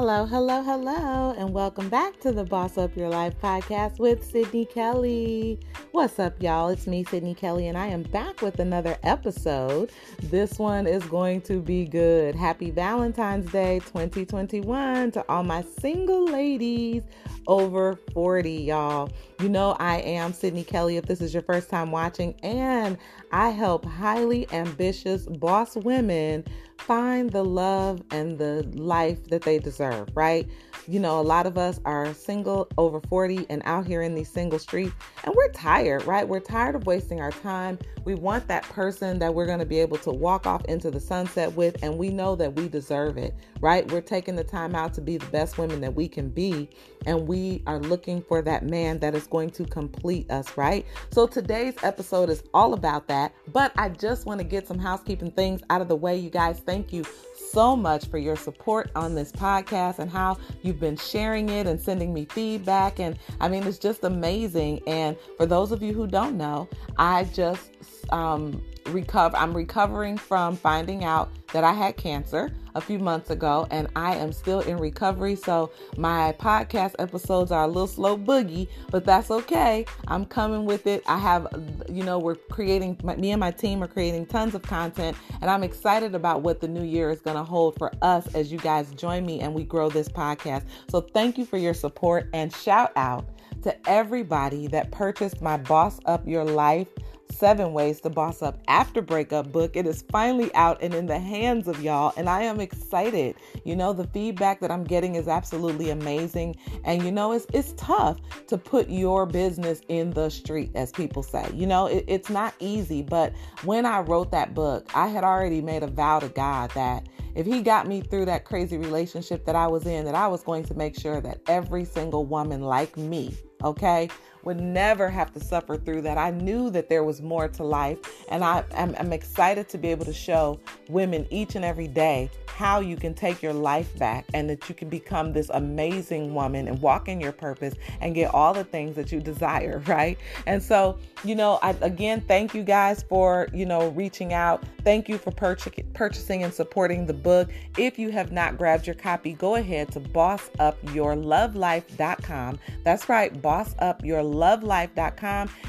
Hello, hello, hello, and welcome back to the Boss Up Your Life podcast with Sydney Kelly. What's up, y'all? It's me, Sydney Kelly, and I am back with another episode. This one is going to be good. Happy Valentine's Day 2021 to all my single ladies over 40, y'all. You know, I am Sydney Kelly if this is your first time watching, and I help highly ambitious boss women find the love and the life that they deserve, right? You know, a lot of us are single over 40 and out here in these single streets, and we're tired, right? We're tired of wasting our time. We want that person that we're going to be able to walk off into the sunset with, and we know that we deserve it, right? We're taking the time out to be the best women that we can be, and we are looking for that man that is going to complete us, right? So today's episode is all about that, but I just want to get some housekeeping things out of the way, you guys. Thank you so much for your support on this podcast and how you've been sharing it and sending me feedback. And I mean, it's just amazing. And for those of you who don't know, I just um, recover. I'm recovering from finding out that I had cancer a few months ago, and I am still in recovery. So my podcast episodes are a little slow boogie, but that's okay. I'm coming with it. I have, you know, we're creating. Me and my team are creating tons of content, and I'm excited about what the new year is going to hold for us as you guys join me and we grow this podcast. So thank you for your support and shout out to everybody that purchased my Boss Up Your Life Seven Ways to Boss Up After Breakup book. It is finally out and in the hands of y'all, and I am excited. You know, the feedback that I'm getting is absolutely amazing. And you know, it's it's tough to put your business in the street, as people say. You know, it, it's not easy, but when I wrote that book, I had already made a vow to God that if he got me through that crazy relationship that I was in, that I was going to make sure that every single woman like me, okay, would never have to suffer through that. I knew that there was more to life, and I, am I'm excited to be able to show women each and every day how you can take your life back and that you can become this amazing woman and walk in your purpose and get all the things that you desire, right? And so, you know, I, again, thank you guys for, you know, reaching out. Thank you for purchasing and supporting the book. If you have not grabbed your copy, go ahead to bossupyourlovelife.com. That's right, bossupyourlovelife.com,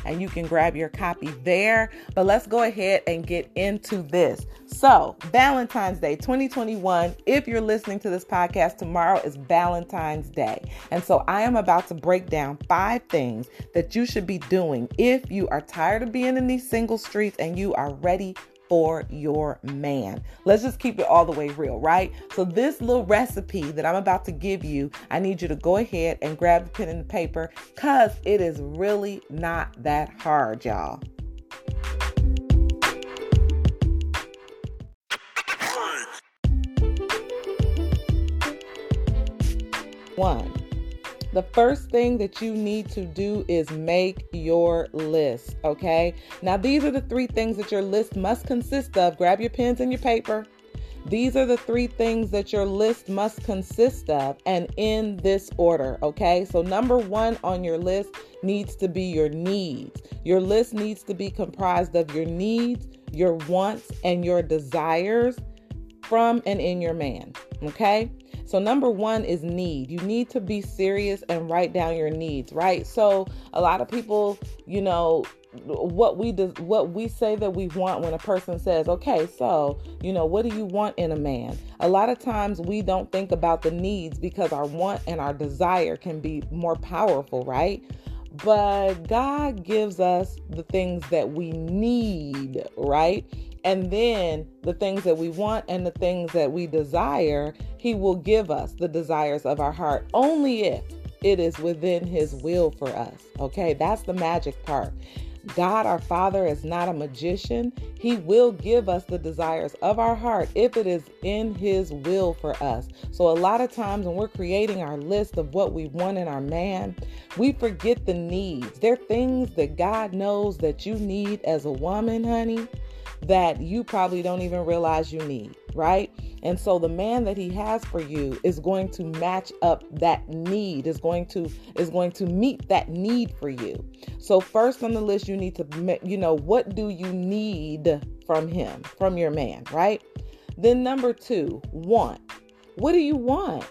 and you can grab your copy there. But let's go ahead and get into this. So, Valentine's Day 2021, if you're listening to this podcast, tomorrow is Valentine's Day. And so I am about to break down five things that you should be doing if you are tired of being in these single streets and you are ready for your man. Let's just keep it all the way real, right? So, this little recipe that I'm about to give you, I need you to go ahead and grab the pen and the paper because it is really not that hard, y'all. One, the first thing that you need to do is make your list, okay? Now, these are the three things that your list must consist of. Grab your pens and your paper. These are the three things that your list must consist of, and in this order, okay? So, number one on your list needs to be your needs. Your list needs to be comprised of your needs, your wants, and your desires from and in your man, okay? So, number one is need. You need to be serious and write down your needs, right? So, a lot of people, you know, what we do, what we say that we want when a person says, "Okay, so, you know, what do you want in a man?" A lot of times we don't think about the needs because our want and our desire can be more powerful, right? But God gives us the things that we need, right? And then the things that we want and the things that we desire, He will give us the desires of our heart only if it is within His will for us. Okay, that's the magic part. God, our Father, is not a magician. He will give us the desires of our heart if it is in His will for us. So, a lot of times when we're creating our list of what we want in our man, we forget the needs. There are things that God knows that you need as a woman, honey that you probably don't even realize you need, right? And so the man that he has for you is going to match up that need, is going to is going to meet that need for you. So first on the list you need to you know, what do you need from him, from your man, right? Then number 2, want. What do you want?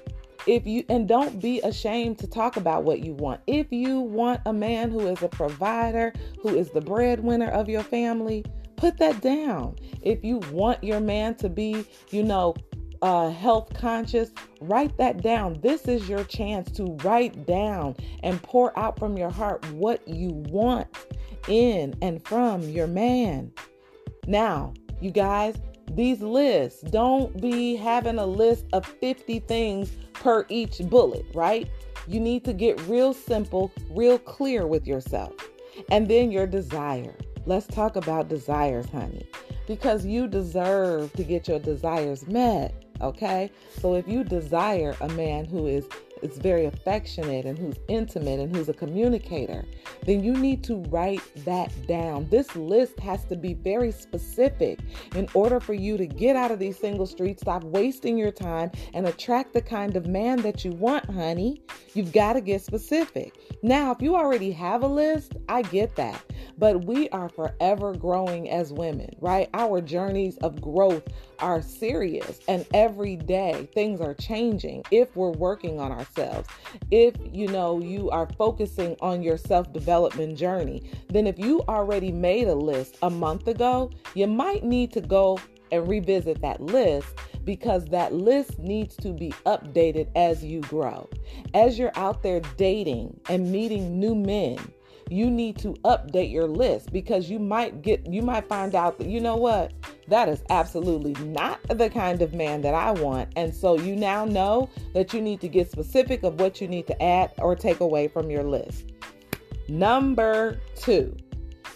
if you and don't be ashamed to talk about what you want. If you want a man who is a provider, who is the breadwinner of your family, put that down. If you want your man to be, you know, uh, health conscious, write that down. This is your chance to write down and pour out from your heart what you want in and from your man. Now, you guys, these lists, don't be having a list of 50 things per each bullet, right? You need to get real simple, real clear with yourself. And then your desire. Let's talk about desires, honey, because you deserve to get your desires met. Okay. So if you desire a man who is is very affectionate and who's intimate and who's a communicator, then you need to write that down. This list has to be very specific in order for you to get out of these single streets, stop wasting your time, and attract the kind of man that you want, honey. You've got to get specific. Now, if you already have a list, I get that. But we are forever growing as women, right? Our journeys of growth are serious, and every day things are changing if we're working on ourselves. If you know you are focusing on your self development journey, then if you already made a list a month ago, you might need to go and revisit that list because that list needs to be updated as you grow. As you're out there dating and meeting new men, you need to update your list because you might get you might find out that you know what that is absolutely not the kind of man that I want and so you now know that you need to get specific of what you need to add or take away from your list. Number 2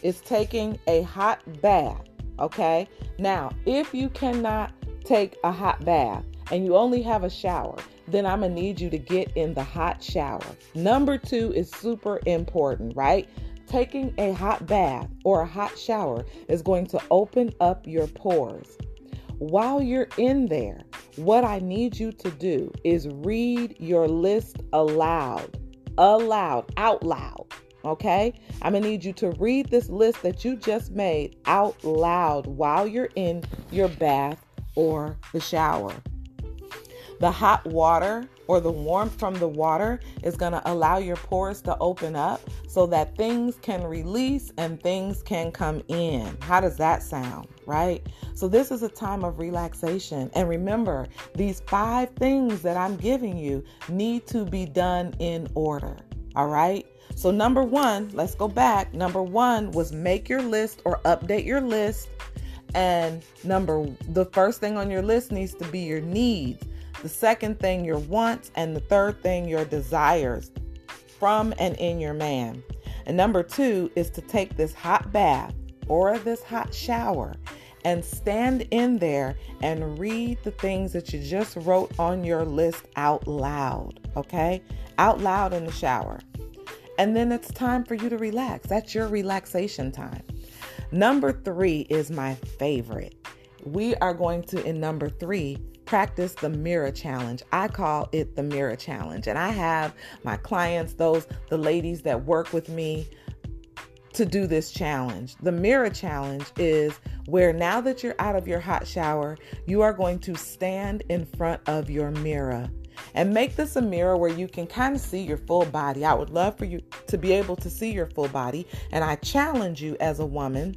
is taking a hot bath, okay? Now, if you cannot take a hot bath and you only have a shower, then I'm gonna need you to get in the hot shower. Number two is super important, right? Taking a hot bath or a hot shower is going to open up your pores. While you're in there, what I need you to do is read your list aloud, aloud, out loud. Okay? I'm gonna need you to read this list that you just made out loud while you're in your bath or the shower. The hot water or the warmth from the water is going to allow your pores to open up so that things can release and things can come in. How does that sound, right? So, this is a time of relaxation. And remember, these five things that I'm giving you need to be done in order, all right? So, number one, let's go back. Number one was make your list or update your list. And number, the first thing on your list needs to be your needs. The second thing, your wants. And the third thing, your desires from and in your man. And number two is to take this hot bath or this hot shower and stand in there and read the things that you just wrote on your list out loud. Okay? Out loud in the shower. And then it's time for you to relax. That's your relaxation time. Number three is my favorite. We are going to, in number three, practice the mirror challenge. I call it the mirror challenge. And I have my clients, those, the ladies that work with me, to do this challenge. The mirror challenge is where now that you're out of your hot shower, you are going to stand in front of your mirror and make this a mirror where you can kind of see your full body. I would love for you to be able to see your full body, and I challenge you as a woman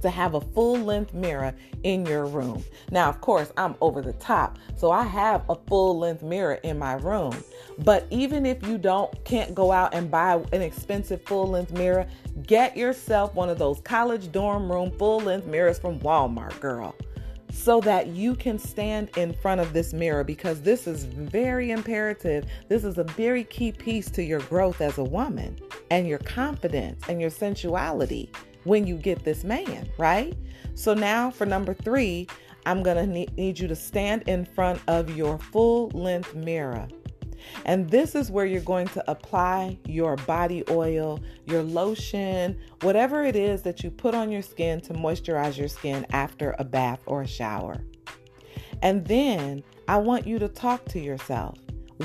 to have a full length mirror in your room. Now, of course, I'm over the top, so I have a full length mirror in my room. But even if you don't can't go out and buy an expensive full length mirror, get yourself one of those college dorm room full length mirrors from Walmart, girl. So that you can stand in front of this mirror because this is very imperative. This is a very key piece to your growth as a woman and your confidence and your sensuality when you get this man, right? So now for number three, I'm gonna need you to stand in front of your full length mirror. And this is where you're going to apply your body oil, your lotion, whatever it is that you put on your skin to moisturize your skin after a bath or a shower. And then I want you to talk to yourself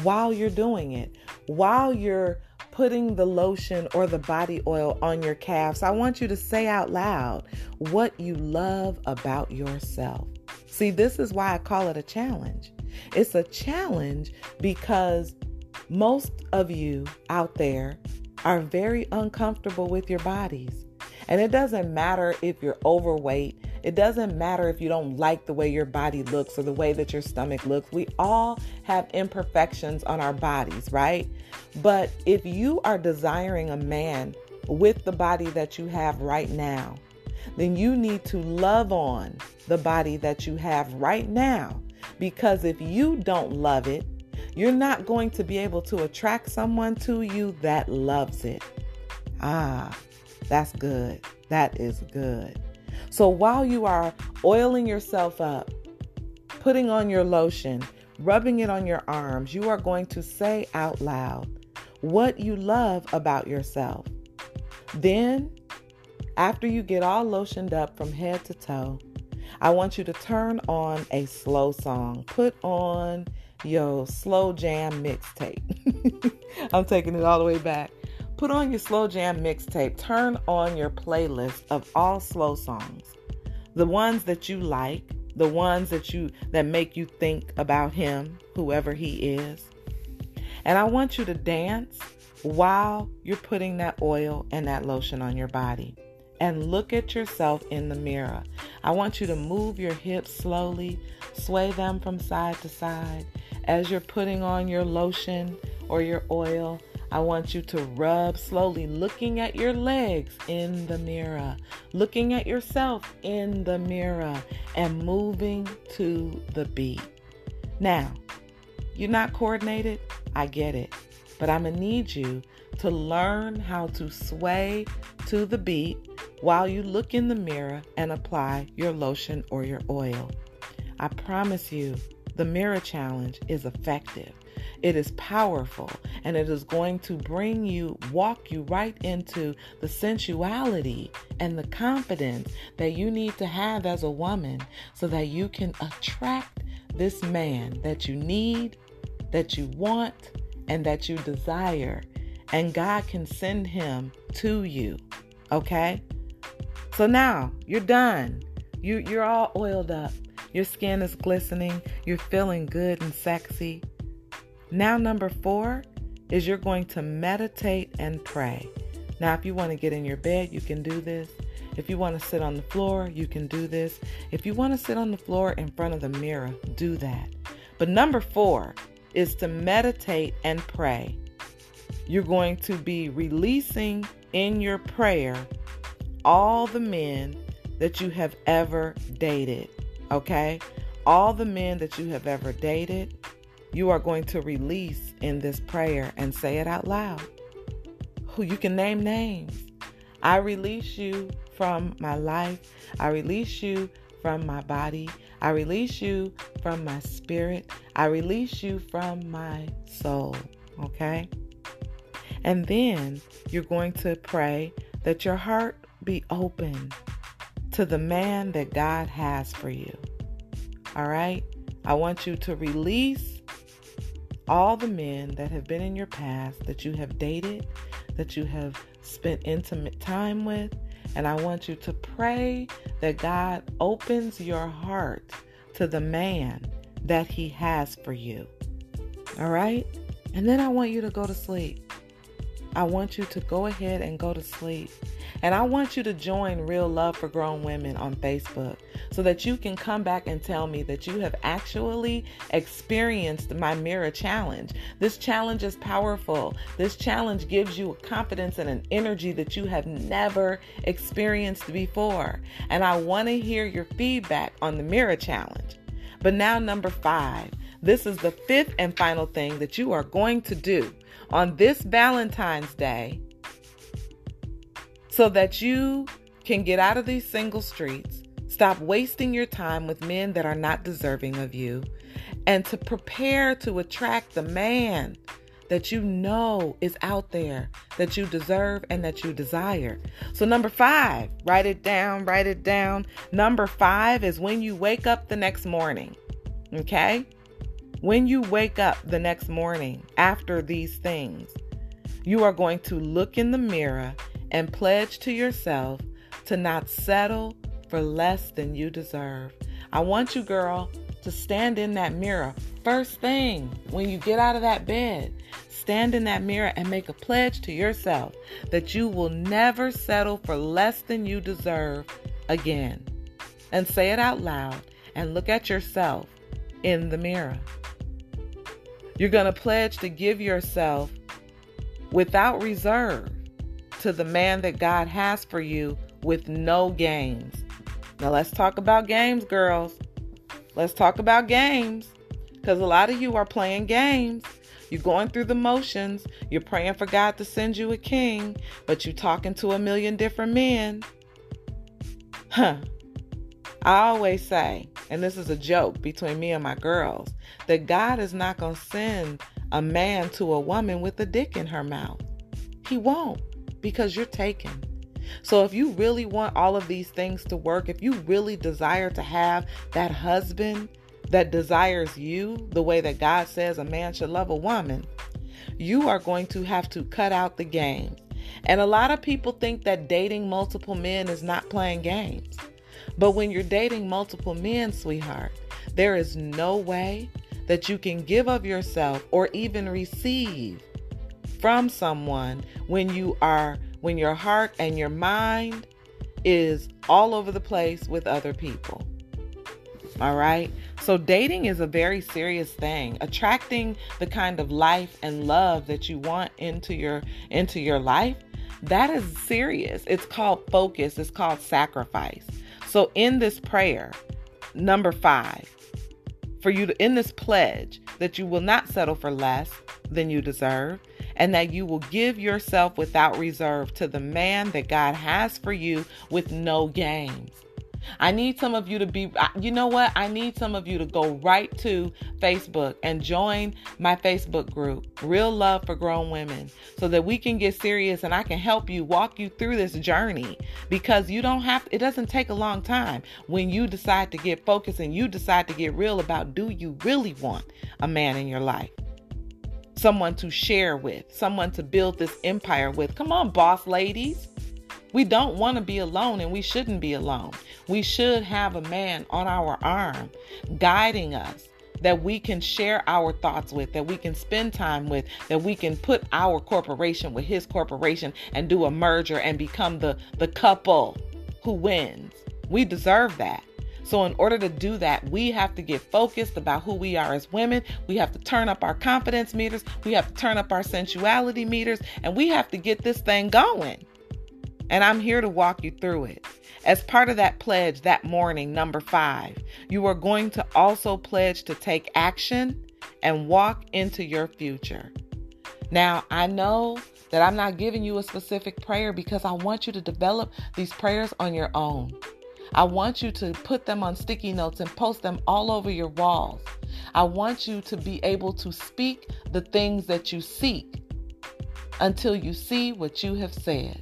while you're doing it, while you're putting the lotion or the body oil on your calves, I want you to say out loud what you love about yourself. See, this is why I call it a challenge. It's a challenge because most of you out there are very uncomfortable with your bodies. And it doesn't matter if you're overweight, it doesn't matter if you don't like the way your body looks or the way that your stomach looks. We all have imperfections on our bodies, right? But if you are desiring a man with the body that you have right now, then you need to love on the body that you have right now. Because if you don't love it, you're not going to be able to attract someone to you that loves it. Ah, that's good. That is good. So while you are oiling yourself up, putting on your lotion, rubbing it on your arms, you are going to say out loud what you love about yourself. Then, after you get all lotioned up from head to toe, I want you to turn on a slow song. Put on your slow jam mixtape. I'm taking it all the way back. Put on your slow jam mixtape. Turn on your playlist of all slow songs. The ones that you like, the ones that you that make you think about him, whoever he is. And I want you to dance while you're putting that oil and that lotion on your body. And look at yourself in the mirror. I want you to move your hips slowly, sway them from side to side as you're putting on your lotion or your oil. I want you to rub slowly, looking at your legs in the mirror, looking at yourself in the mirror, and moving to the beat. Now, you're not coordinated, I get it, but I'm gonna need you to learn how to sway to the beat while you look in the mirror and apply your lotion or your oil. I promise you, the mirror challenge is effective. It is powerful and it is going to bring you, walk you right into the sensuality and the confidence that you need to have as a woman so that you can attract this man that you need, that you want, and that you desire. And God can send him to you. Okay? So now you're done. You, you're all oiled up. Your skin is glistening. You're feeling good and sexy. Now, number four is you're going to meditate and pray. Now, if you want to get in your bed, you can do this. If you want to sit on the floor, you can do this. If you want to sit on the floor in front of the mirror, do that. But number four is to meditate and pray. You're going to be releasing in your prayer all the men that you have ever dated. Okay? All the men that you have ever dated, you are going to release in this prayer and say it out loud. Who you can name names. I release you from my life. I release you from my body. I release you from my spirit. I release you from my soul. Okay? And then you're going to pray that your heart be open to the man that God has for you. All right? I want you to release all the men that have been in your past that you have dated, that you have spent intimate time with. And I want you to pray that God opens your heart to the man that He has for you. All right? And then I want you to go to sleep. I want you to go ahead and go to sleep. And I want you to join Real Love for Grown Women on Facebook so that you can come back and tell me that you have actually experienced my mirror challenge. This challenge is powerful. This challenge gives you a confidence and an energy that you have never experienced before. And I want to hear your feedback on the mirror challenge. But now, number five. This is the fifth and final thing that you are going to do on this Valentine's Day so that you can get out of these single streets, stop wasting your time with men that are not deserving of you, and to prepare to attract the man that you know is out there, that you deserve and that you desire. So, number five, write it down, write it down. Number five is when you wake up the next morning, okay? When you wake up the next morning after these things, you are going to look in the mirror and pledge to yourself to not settle for less than you deserve. I want you, girl, to stand in that mirror. First thing when you get out of that bed, stand in that mirror and make a pledge to yourself that you will never settle for less than you deserve again. And say it out loud and look at yourself in the mirror. You're going to pledge to give yourself without reserve to the man that God has for you with no games. Now, let's talk about games, girls. Let's talk about games because a lot of you are playing games. You're going through the motions. You're praying for God to send you a king, but you're talking to a million different men. Huh. I always say, and this is a joke between me and my girls, that God is not going to send a man to a woman with a dick in her mouth. He won't because you're taken. So if you really want all of these things to work, if you really desire to have that husband that desires you the way that God says a man should love a woman, you are going to have to cut out the game. And a lot of people think that dating multiple men is not playing games. But when you're dating multiple men, sweetheart, there is no way that you can give of yourself or even receive from someone when you are when your heart and your mind is all over the place with other people. All right? So dating is a very serious thing. Attracting the kind of life and love that you want into your into your life, that is serious. It's called focus, it's called sacrifice. So in this prayer, number 5, for you to in this pledge that you will not settle for less than you deserve and that you will give yourself without reserve to the man that God has for you with no games. I need some of you to be, you know what? I need some of you to go right to Facebook and join my Facebook group, Real Love for Grown Women, so that we can get serious and I can help you walk you through this journey because you don't have, it doesn't take a long time when you decide to get focused and you decide to get real about do you really want a man in your life? Someone to share with, someone to build this empire with. Come on, boss ladies. We don't want to be alone and we shouldn't be alone. We should have a man on our arm guiding us that we can share our thoughts with, that we can spend time with, that we can put our corporation with his corporation and do a merger and become the, the couple who wins. We deserve that. So, in order to do that, we have to get focused about who we are as women. We have to turn up our confidence meters. We have to turn up our sensuality meters. And we have to get this thing going. And I'm here to walk you through it. As part of that pledge that morning, number five, you are going to also pledge to take action and walk into your future. Now, I know that I'm not giving you a specific prayer because I want you to develop these prayers on your own. I want you to put them on sticky notes and post them all over your walls. I want you to be able to speak the things that you seek until you see what you have said.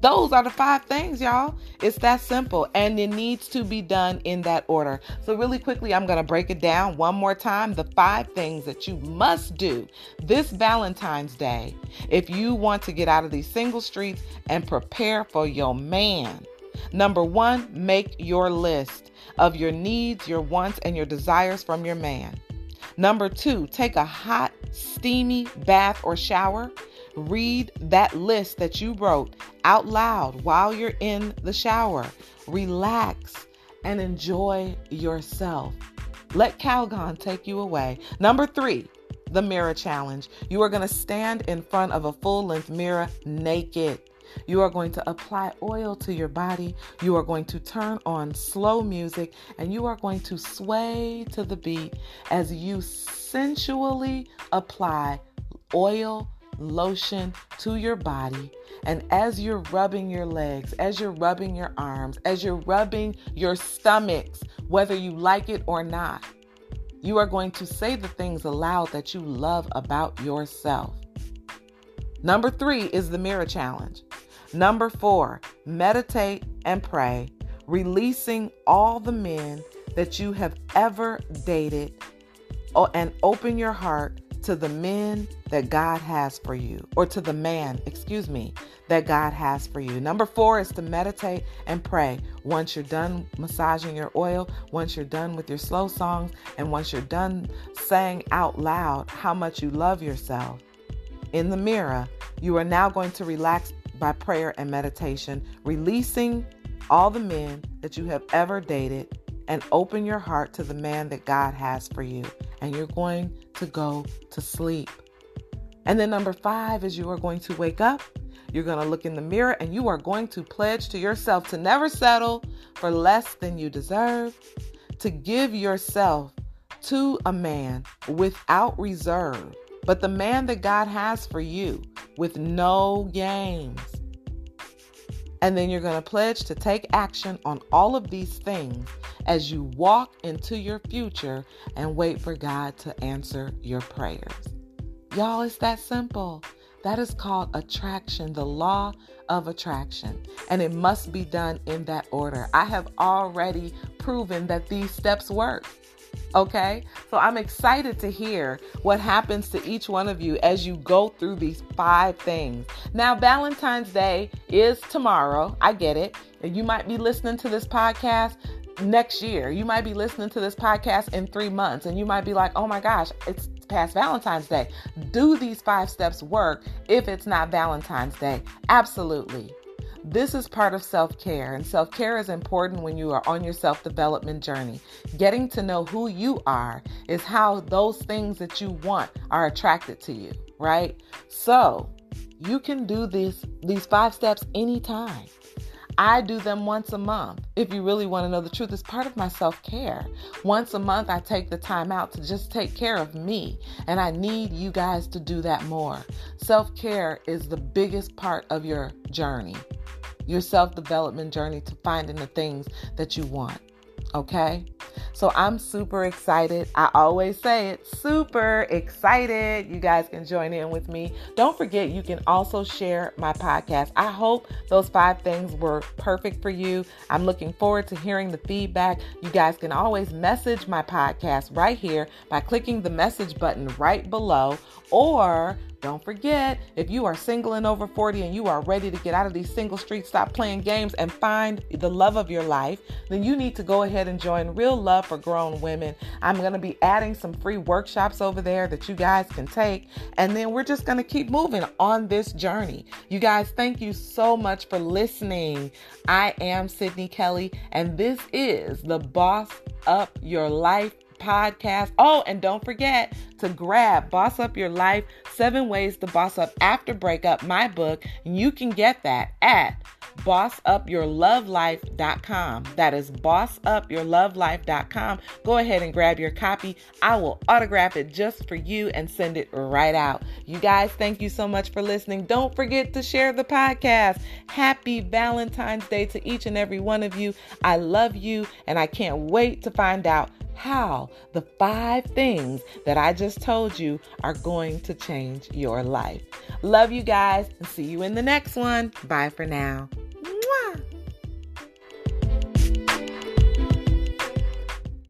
Those are the five things, y'all. It's that simple and it needs to be done in that order. So, really quickly, I'm going to break it down one more time. The five things that you must do this Valentine's Day if you want to get out of these single streets and prepare for your man. Number one, make your list of your needs, your wants, and your desires from your man. Number two, take a hot, steamy bath or shower Read that list that you wrote out loud while you're in the shower. Relax and enjoy yourself. Let Calgon take you away. Number three, the mirror challenge. You are going to stand in front of a full length mirror naked. You are going to apply oil to your body. You are going to turn on slow music and you are going to sway to the beat as you sensually apply oil lotion to your body. And as you're rubbing your legs, as you're rubbing your arms, as you're rubbing your stomachs, whether you like it or not, you are going to say the things aloud that you love about yourself. Number three is the mirror challenge. Number four, meditate and pray, releasing all the men that you have ever dated oh, and open your heart to the men that God has for you, or to the man, excuse me, that God has for you. Number four is to meditate and pray. Once you're done massaging your oil, once you're done with your slow songs, and once you're done saying out loud how much you love yourself in the mirror, you are now going to relax by prayer and meditation, releasing all the men that you have ever dated and open your heart to the man that God has for you. And you're going to go to sleep. And then number five is you are going to wake up. You're going to look in the mirror and you are going to pledge to yourself to never settle for less than you deserve, to give yourself to a man without reserve, but the man that God has for you with no games. And then you're going to pledge to take action on all of these things as you walk into your future and wait for God to answer your prayers. Y'all, it's that simple. That is called attraction, the law of attraction. And it must be done in that order. I have already proven that these steps work. Okay, so I'm excited to hear what happens to each one of you as you go through these five things. Now, Valentine's Day is tomorrow. I get it. And you might be listening to this podcast next year. You might be listening to this podcast in three months and you might be like, oh my gosh, it's past Valentine's Day. Do these five steps work if it's not Valentine's Day? Absolutely. This is part of self care, and self care is important when you are on your self development journey. Getting to know who you are is how those things that you want are attracted to you, right? So you can do these these five steps anytime. I do them once a month. If you really want to know the truth, it's part of my self care. Once a month, I take the time out to just take care of me, and I need you guys to do that more. Self care is the biggest part of your journey your self development journey to finding the things that you want. Okay? So I'm super excited. I always say it, super excited. You guys can join in with me. Don't forget, you can also share my podcast. I hope those five things were perfect for you. I'm looking forward to hearing the feedback. You guys can always message my podcast right here by clicking the message button right below or don't forget, if you are single and over 40 and you are ready to get out of these single streets, stop playing games, and find the love of your life, then you need to go ahead and join Real Love for Grown Women. I'm going to be adding some free workshops over there that you guys can take. And then we're just going to keep moving on this journey. You guys, thank you so much for listening. I am Sydney Kelly, and this is the Boss Up Your Life podcast. Oh, and don't forget to grab Boss Up Your Life Seven Ways to Boss Up After Breakup, my book. You can get that at bossupyourlovelife.com. That is bossupyourlovelife.com. Go ahead and grab your copy. I will autograph it just for you and send it right out. You guys, thank you so much for listening. Don't forget to share the podcast. Happy Valentine's Day to each and every one of you. I love you and I can't wait to find out how the five things that I just told you are going to change your life. Love you guys and see you in the next one. Bye for now.